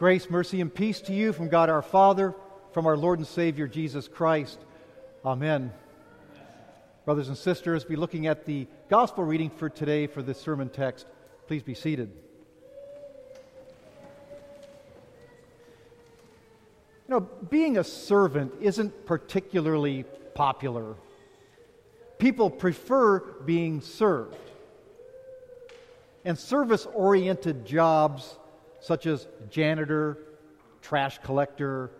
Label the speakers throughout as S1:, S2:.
S1: Grace, mercy, and peace to you from God our Father, from our Lord and Savior Jesus Christ. Amen. Brothers and sisters, be looking at the gospel reading for today for this sermon text. Please be seated. You know, being a servant isn't particularly popular. People prefer being served. And service oriented jobs such as janitor, trash collector,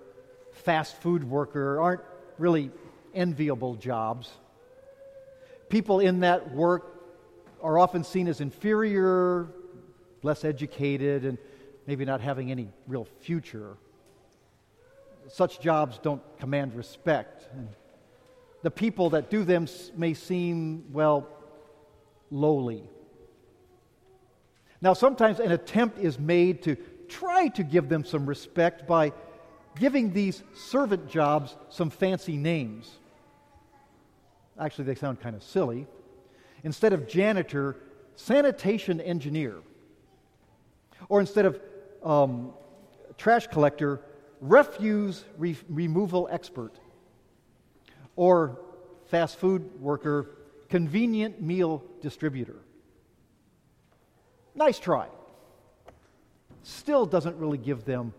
S1: fast food worker aren't really enviable jobs. People in that work are often seen as inferior, less educated, and maybe not having any real future. Such jobs don't command respect. And the people that do them may seem, well, lowly. Now, sometimes an attempt is made to try to give them some respect by giving these servant jobs some fancy names. Actually, they sound kind of silly. Instead of janitor, sanitation engineer. Or instead of um, trash collector, refuse re- removal expert. Or fast food worker, convenient meal distributor. Nice try. Still doesn't really give them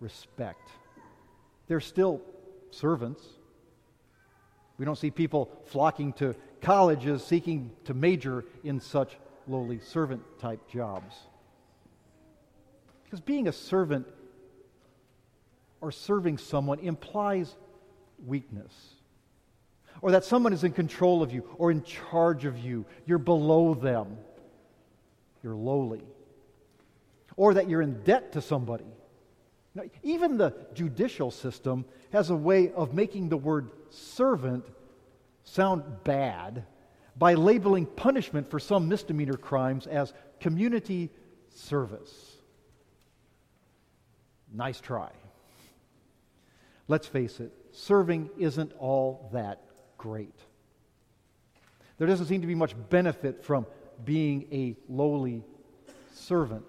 S1: respect. They're still servants. We don't see people flocking to colleges seeking to major in such lowly servant type jobs. Because being a servant or serving someone implies weakness. Or that someone is in control of you or in charge of you. You're below them you're lowly, or that you're in debt to somebody. Now, even the judicial system has a way of making the word servant sound bad by labeling punishment for some misdemeanor crimes as community service. Nice try. Let's face it, serving isn't all that great. There doesn't seem to be much benefit from being a lowly servant.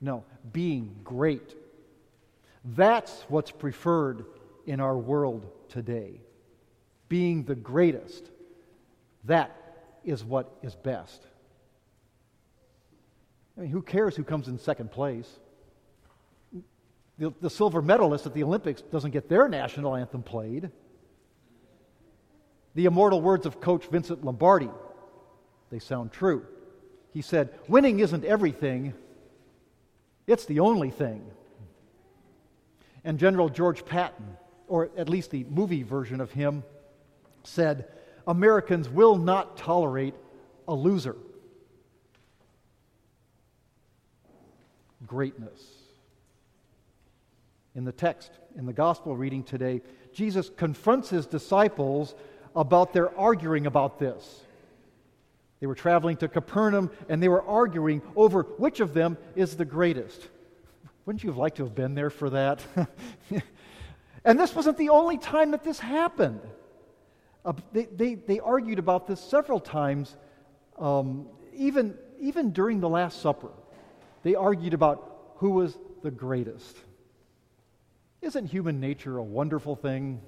S1: No, being great. That's what's preferred in our world today. Being the greatest. That is what is best. I mean, who cares who comes in second place? The, the silver medalist at the Olympics doesn't get their national anthem played. The immortal words of Coach Vincent Lombardi they sound true. He said, Winning isn't everything, it's the only thing. And General George Patton, or at least the movie version of him, said, Americans will not tolerate a loser. Greatness. In the text, in the gospel reading today, Jesus confronts his disciples about their arguing about this. They were traveling to Capernaum and they were arguing over which of them is the greatest. Wouldn't you have liked to have been there for that? and this wasn't the only time that this happened. Uh, they, they, they, argued about this several times, um, even, even during the Last Supper. They argued about who was the greatest. Isn't human nature a wonderful thing?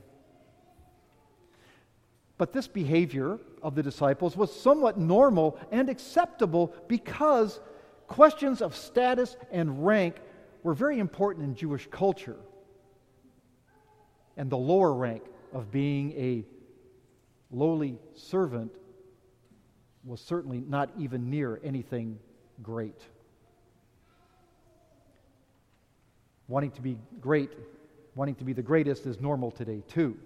S1: But this behavior of the disciples was somewhat normal and acceptable because questions of status and rank were very important in Jewish culture. And the lower rank of being a lowly servant was certainly not even near anything great. Wanting to be great, wanting to be the greatest is normal today, too.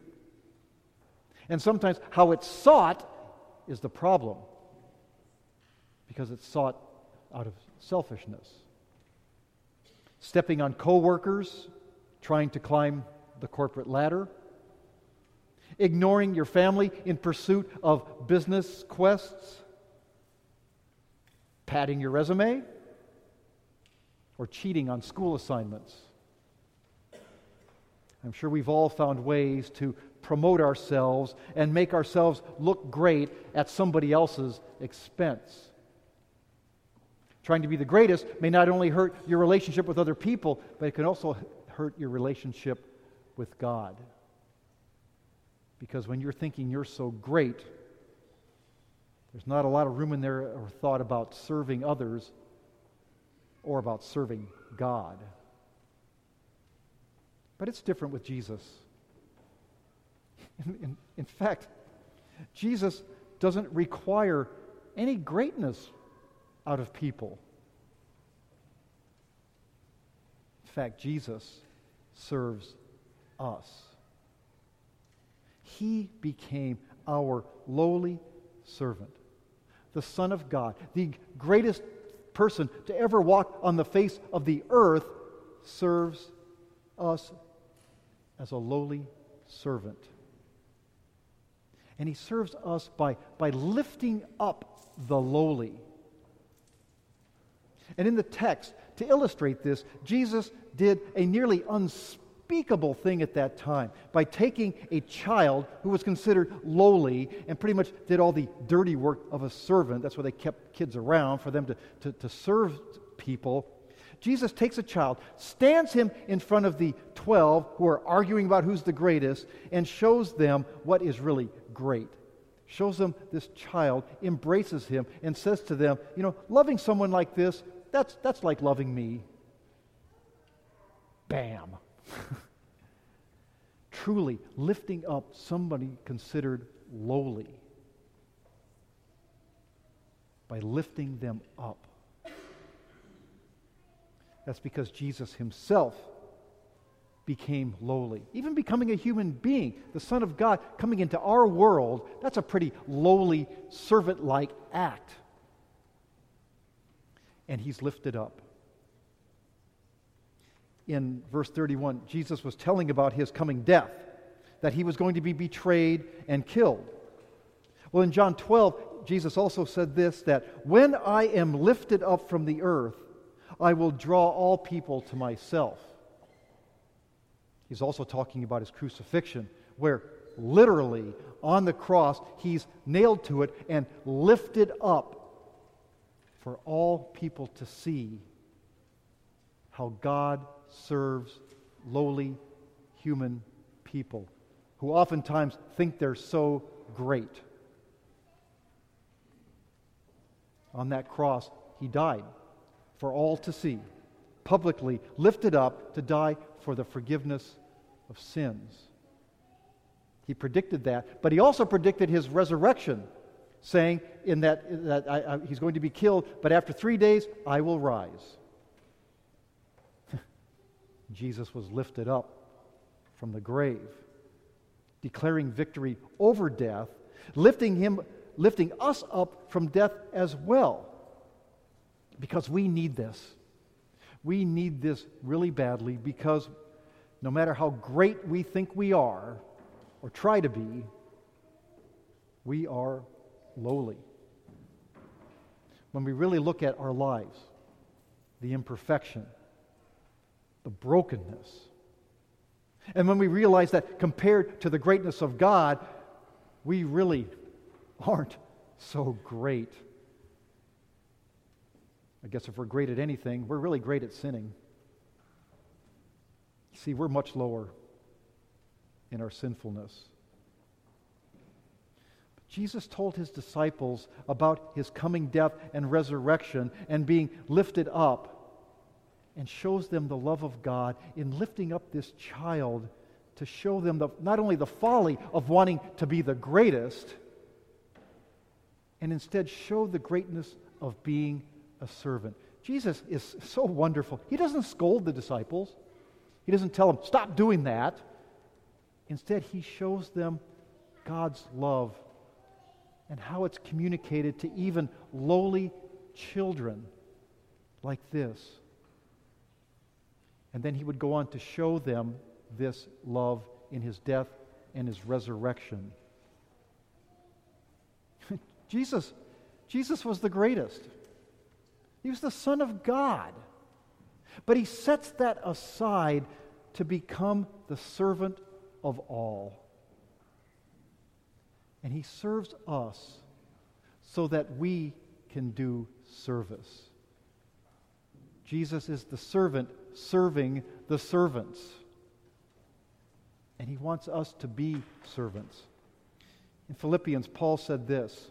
S1: And sometimes how it's sought is the problem because it's sought out of selfishness. Stepping on coworkers, trying to climb the corporate ladder, ignoring your family in pursuit of business quests, padding your resume, or cheating on school assignments. I'm sure we've all found ways to promote ourselves and make ourselves look great at somebody else's expense. Trying to be the greatest may not only hurt your relationship with other people, but it can also hurt your relationship with God. Because when you're thinking you're so great, there's not a lot of room in there or thought about serving others or about serving God. But it's different with Jesus. In, in, in, fact, Jesus doesn't require any greatness out of people. In fact, Jesus serves us. He became our lowly servant, the Son of God, the greatest person to ever walk on the face of the earth, serves us as a lowly servant. And he serves us by, by lifting up the lowly. And in the text, to illustrate this, Jesus did a nearly unspeakable thing at that time by taking a child who was considered lowly and pretty much did all the dirty work of a servant. That's why they kept kids around, for them to, to, to serve people. Jesus takes a child, stands him in front of the 12 who are arguing about who's the greatest, and shows them what is really great. Shows them this child, embraces him, and says to them, You know, loving someone like this, that's, that's like loving me. Bam. Truly lifting up somebody considered lowly by lifting them up. That's because Jesus himself became lowly. Even becoming a human being, the Son of God coming into our world, that's a pretty lowly, servant like act. And he's lifted up. In verse 31, Jesus was telling about his coming death, that he was going to be betrayed and killed. Well, in John 12, Jesus also said this that when I am lifted up from the earth, I will draw all people to myself. He's also talking about his crucifixion, where literally on the cross he's nailed to it and lifted up for all people to see how God serves lowly human people who oftentimes think they're so great. On that cross, he died for all to see, publicly lifted up to die for the forgiveness of sins. He predicted that, but he also predicted his resurrection, saying in that, that I, I, he's going to be killed, but after three days I will rise. Jesus was lifted up from the grave, declaring victory over death, lifting him, lifting us up from death as well because we need this. We need this really badly because no matter how great we think we are or try to be, we are lowly. When we really look at our lives, the imperfection, the brokenness, and when we realize that compared to the greatness of God, we really aren't so great. I guess if we're great at anything, we're really great at sinning. See, we're much lower in our sinfulness. Jesus told his disciples about his coming death and resurrection and being lifted up and shows them the love of God in lifting up this child to show them the, not only the folly of wanting to be the greatest, and instead show the greatness of being a servant. Jesus is so wonderful. He doesn't scold the disciples, He doesn't tell them, stop doing that. Instead, He shows them God's love and how it's communicated to even lowly children like this. And then He would go on to show them this love in His death and His resurrection. Jesus, Jesus was the greatest. He was the Son of God. But he sets that aside to become the servant of all. And he serves us so that we can do service. Jesus is the servant serving the servants. And he wants us to be servants. In Philippians, Paul said this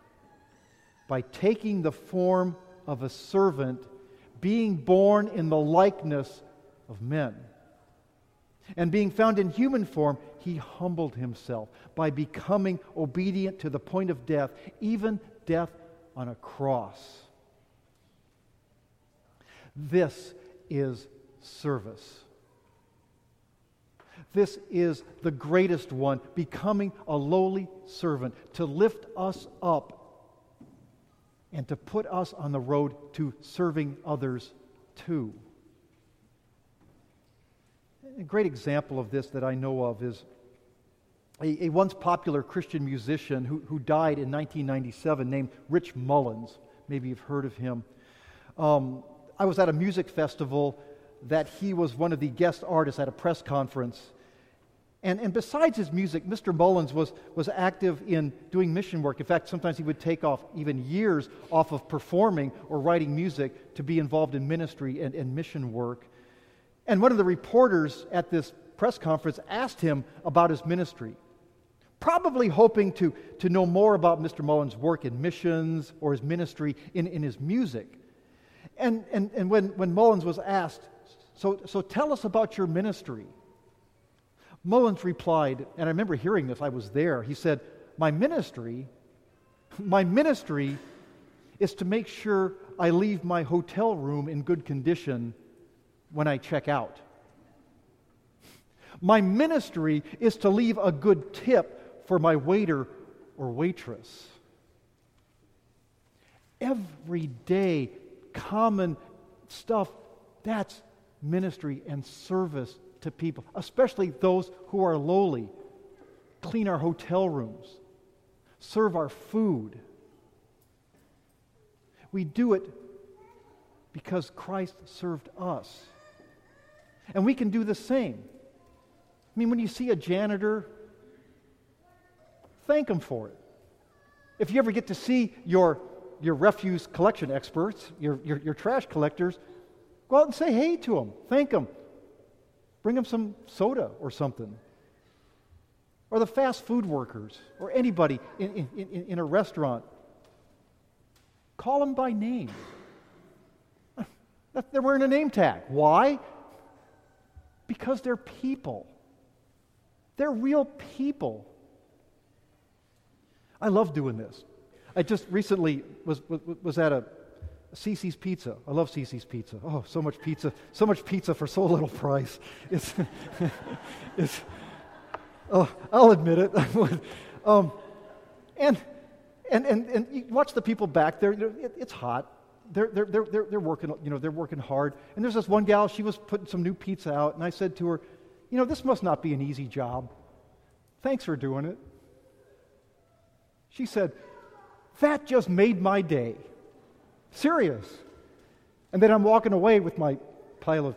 S1: by taking the form of a servant, being born in the likeness of men. And being found in human form, he humbled himself by becoming obedient to the point of death, even death on a cross. This is service. This is the greatest one, becoming a lowly servant to lift us up and to put us on the road to serving others too. A great example of this that I know of is a, a once popular Christian musician who, who died in 1997 named Rich Mullins. Maybe you've heard of him. Um, I was at a music festival that he was one of the guest artists at a press conference. And, and besides his music, Mr. Mullins was, was active in doing mission work. In fact, sometimes he would take off even years off of performing or writing music to be involved in ministry and, and mission work. And one of the reporters at this press conference asked him about his ministry, probably hoping to, to know more about Mr. Mullins' work in missions or his ministry in, in his music. And, and, and when, when Mullins was asked, so, so tell us about your ministry, Mullins replied, and I remember hearing this, I was there. He said, My ministry, my ministry is to make sure I leave my hotel room in good condition when I check out. My ministry is to leave a good tip for my waiter or waitress. Everyday, common stuff, that's ministry and service to people, especially those who are lowly. Clean our hotel rooms, serve our food. We do it because Christ served us. And we can do the same. I mean, when you see a janitor, thank them for it. If you ever get to see your, your refuse collection experts, your, your, your trash collectors, go out and say hey to them, thank them. Bring them some soda or something. Or the fast food workers, or anybody in, in, in, in a restaurant. Call them by name. They're wearing a name tag. Why? Because they're people. They're real people. I love doing this. I just recently was, was, was at a Cici's Pizza. I love Cici's Pizza. Oh, so much pizza. So much pizza for so little price. It's, it's oh, I'll admit it. um, and, and, and, and you watch the people back there. It, it's hot they're, they're, they're, they're, working, you know, they're working hard. And there's this one gal, she was putting some new pizza out, and I said to her, you know, this must not be an easy job. Thanks for doing it. She said, that just made my day. Serious. And then I'm walking away with my pile of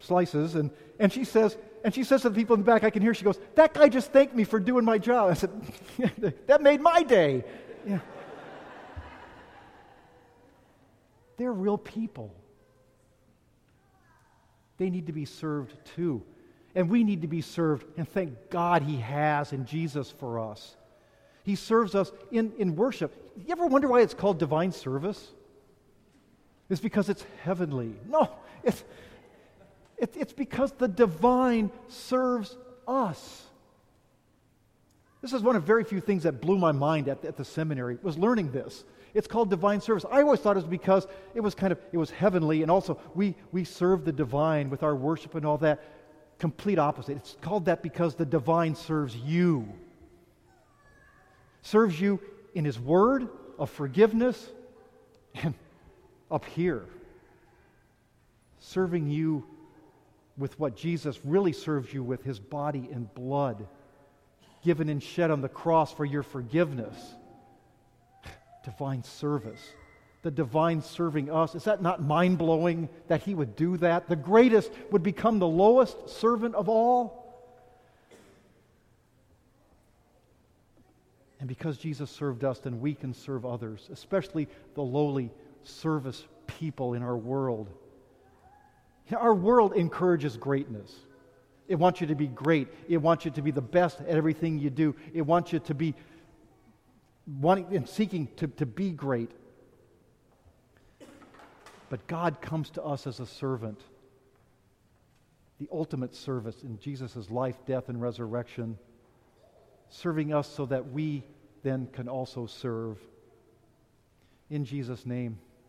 S1: slices, and, and she says, and she says to the people in the back, I can hear, she goes, That guy just thanked me for doing my job. I said, That made my day. Yeah. They're real people. They need to be served too. And we need to be served, and thank God He has in Jesus for us. He serves us in, in worship. You ever wonder why it's called divine service? It's because it's heavenly. No, it's, it, it's because the divine serves us. This is one of very few things that blew my mind at, at the seminary, was learning this. It's called divine service. I always thought it was because it was kind of, it was heavenly, and also we, we serve the divine with our worship and all that. Complete opposite. It's called that because the divine serves you. Serves you in his word of forgiveness and up here. serving you with what Jesus really serves you with his body and blood, given and shed on the cross for your forgiveness. Divine service. The divine serving us. Is that not mind blowing that he would do that? The greatest would become the lowest servant of all. And because Jesus served us, then we can serve others, especially the lowly service people in our world. Our world encourages greatness. It wants you to be great. It wants you to be the best at everything you do. It wants you to be wanting and seeking to, to be great. But God comes to us as a servant, the ultimate service in Jesus' life, death, and resurrection, serving us so that we then can also serve. In Jesus' name,